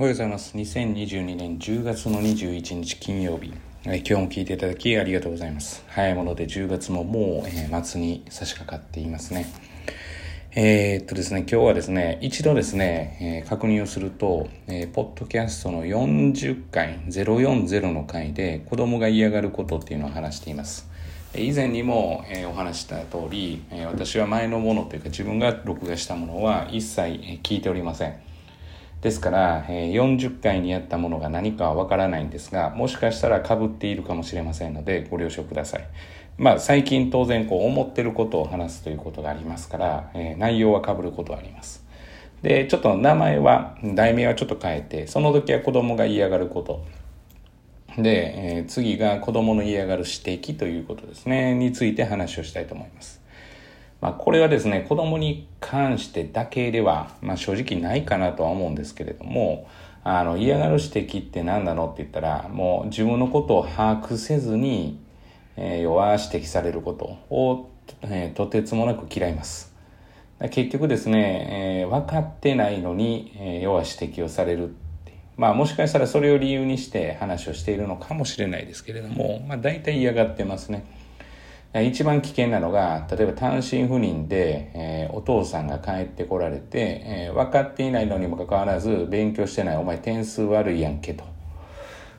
おはようございます。2022年10月の21日金曜日。え今日も聞いていただきありがとうございます。早いもので10月ももう、えー、末に差し掛かっていますね。えー、っとですね、今日はですね、一度ですね、えー、確認をすると、えー、ポッドキャストの40回、040の回で子供が嫌がることっていうのを話しています。以前にも、え、お話した通り、え、私は前のものというか自分が録画したものは一切、聞いておりません。ですから、えー、40回にやったものが何かはわからないんですが、もしかしたら被っているかもしれませんので、ご了承ください。まあ、最近当然こう思ってることを話すということがありますから、えー、内容は被ることはあります。で、ちょっと名前は、題名はちょっと変えて、その時は子供が嫌がること。で、えー、次が子供の嫌がる指摘ということですね、について話をしたいと思います。まあ、これはですね、子供に関してだけでは、まあ、正直ないかなとは思うんですけれども、あの、嫌がる指摘って何なのって言ったら、もう自分のことを把握せずに、えー、要は指摘されることを、えー、とてつもなく嫌います。結局ですね、えー、分かってないのに、えー、要は指摘をされるまあもしかしたらそれを理由にして話をしているのかもしれないですけれども、まあ大体嫌がってますね。一番危険なのが、例えば単身赴任で、えー、お父さんが帰ってこられて、えー、分かっていないのにもかかわらず、勉強してない、お前点数悪いやんけ、と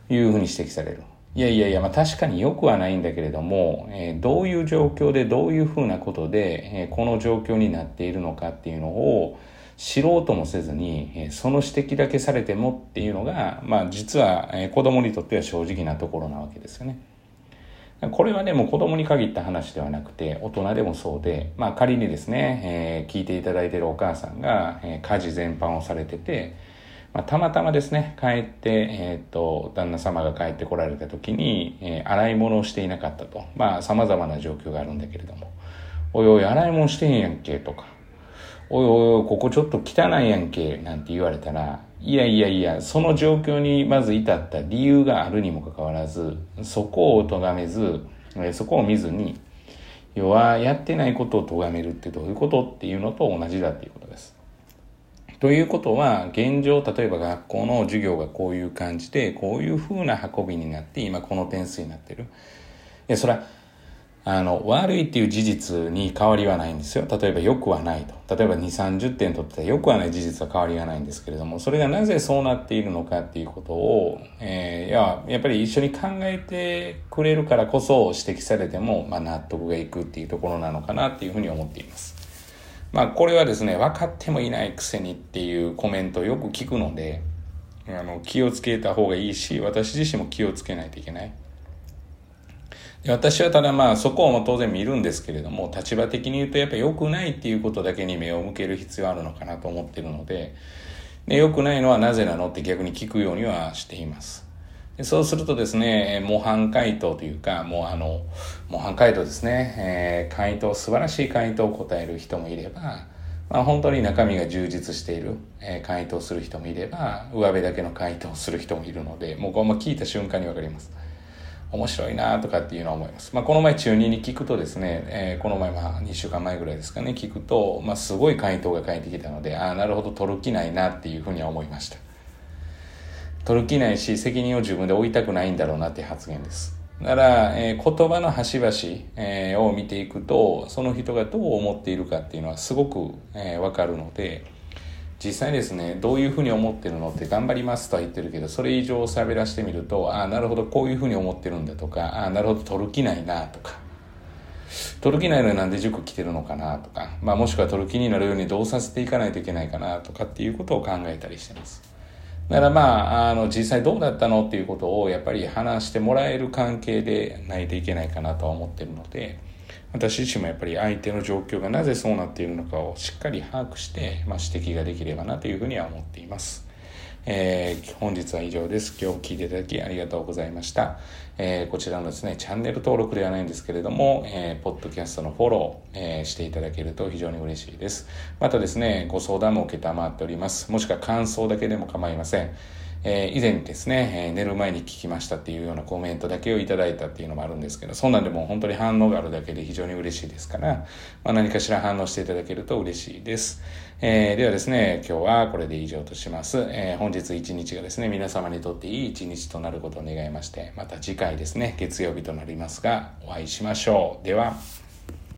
いうふうに指摘される。いやいやいや、まあ確かに良くはないんだけれども、えー、どういう状況でどういうふうなことで、え、この状況になっているのかっていうのを知ろうともせずに、その指摘だけされてもっていうのが、まあ実は、えー、子供にとっては正直なところなわけですよね。これはね、もう子供に限った話ではなくて、大人でもそうで、まあ仮にですね、えー、聞いていただいているお母さんが、えー、家事全般をされてて、まあ、たまたまですね、帰って、えっ、と、旦那様が帰ってこられた時に、えー、洗い物をしていなかったと。まあ、様々な状況があるんだけれども、おいおい、洗い物してへんやんけ、とか、おいおい、ここちょっと汚いやんけ、なんて言われたら、いやいやいや、その状況にまず至った理由があるにもかかわらず、そこを咎めず、そこを見ずに、要はやってないことを咎めるってどういうことっていうのと同じだっていうことです。ということは、現状、例えば学校の授業がこういう感じで、こういう風な運びになって、今この点数になってる。いや、それは、あの、悪いっていう事実に変わりはないんですよ。例えば良くはないと。例えば2、30点取ってたら良くはない事実は変わりがないんですけれども、それがなぜそうなっているのかっていうことを、えー、や、やっぱり一緒に考えてくれるからこそ指摘されても、まあ納得がいくっていうところなのかなっていうふうに思っています。まあこれはですね、分かってもいないくせにっていうコメントをよく聞くので、あの、気をつけた方がいいし、私自身も気をつけないといけない。私はただまあそこを当然見るんですけれども、立場的に言うとやっぱ良くないっていうことだけに目を向ける必要あるのかなと思ってるので、で良くないのはなぜなのって逆に聞くようにはしています。でそうするとですね、模範回答というか、もうあの、模範回答ですね、えー、回答、素晴らしい回答を答える人もいれば、まあ、本当に中身が充実している、えー、回答する人もいれば、上辺だけの回答をする人もいるので、もうこれも聞いた瞬間にわかります。面白いなとかっていうのは思います。まあ、この前中2に聞くとですね、えー、この前まあ2週間前ぐらいですかね、聞くと、まあ、すごい回答が返ってきたので、ああ、なるほど、取る気ないなっていうふうには思いました。取る気ないし、責任を自分で負いたくないんだろうなっていう発言です。だから、えー、言葉の端々、えー、を見ていくと、その人がどう思っているかっていうのはすごく、えー、わかるので、実際ですね、どういうふうに思ってるのって頑張りますとは言ってるけど、それ以上喋らせてみると、ああ、なるほど、こういうふうに思ってるんだとか、ああ、なるほど、取る気ないなとか、取る気ないのになんで塾来てるのかなとか、まあもしくは取る気になるようにどうさせていかないといけないかなとかっていうことを考えたりしてます。だからまあ、あの、実際どうだったのっていうことをやっぱり話してもらえる関係でないといけないかなとは思ってるので、私自身もやっぱり相手の状況がなぜそうなっているのかをしっかり把握して、まあ、指摘ができればなというふうには思っています。えー、本日は以上です。今日聞いていただきありがとうございました。えー、こちらのですね、チャンネル登録ではないんですけれども、えー、ポッドキャストのフォロー、えー、していただけると非常に嬉しいです。またですね、ご相談も受けたまっております。もしくは感想だけでも構いません。えー、以前ですね、えー、寝る前に聞きましたっていうようなコメントだけをいただいたっていうのもあるんですけど、そんなんでも本当に反応があるだけで非常に嬉しいですから、まあ、何かしら反応していただけると嬉しいです。えー、ではですね、今日はこれで以上とします。え、本日一日がですね、皆様にとっていい一日となることを願いまして、また次回ですね、月曜日となりますが、お会いしましょう。では、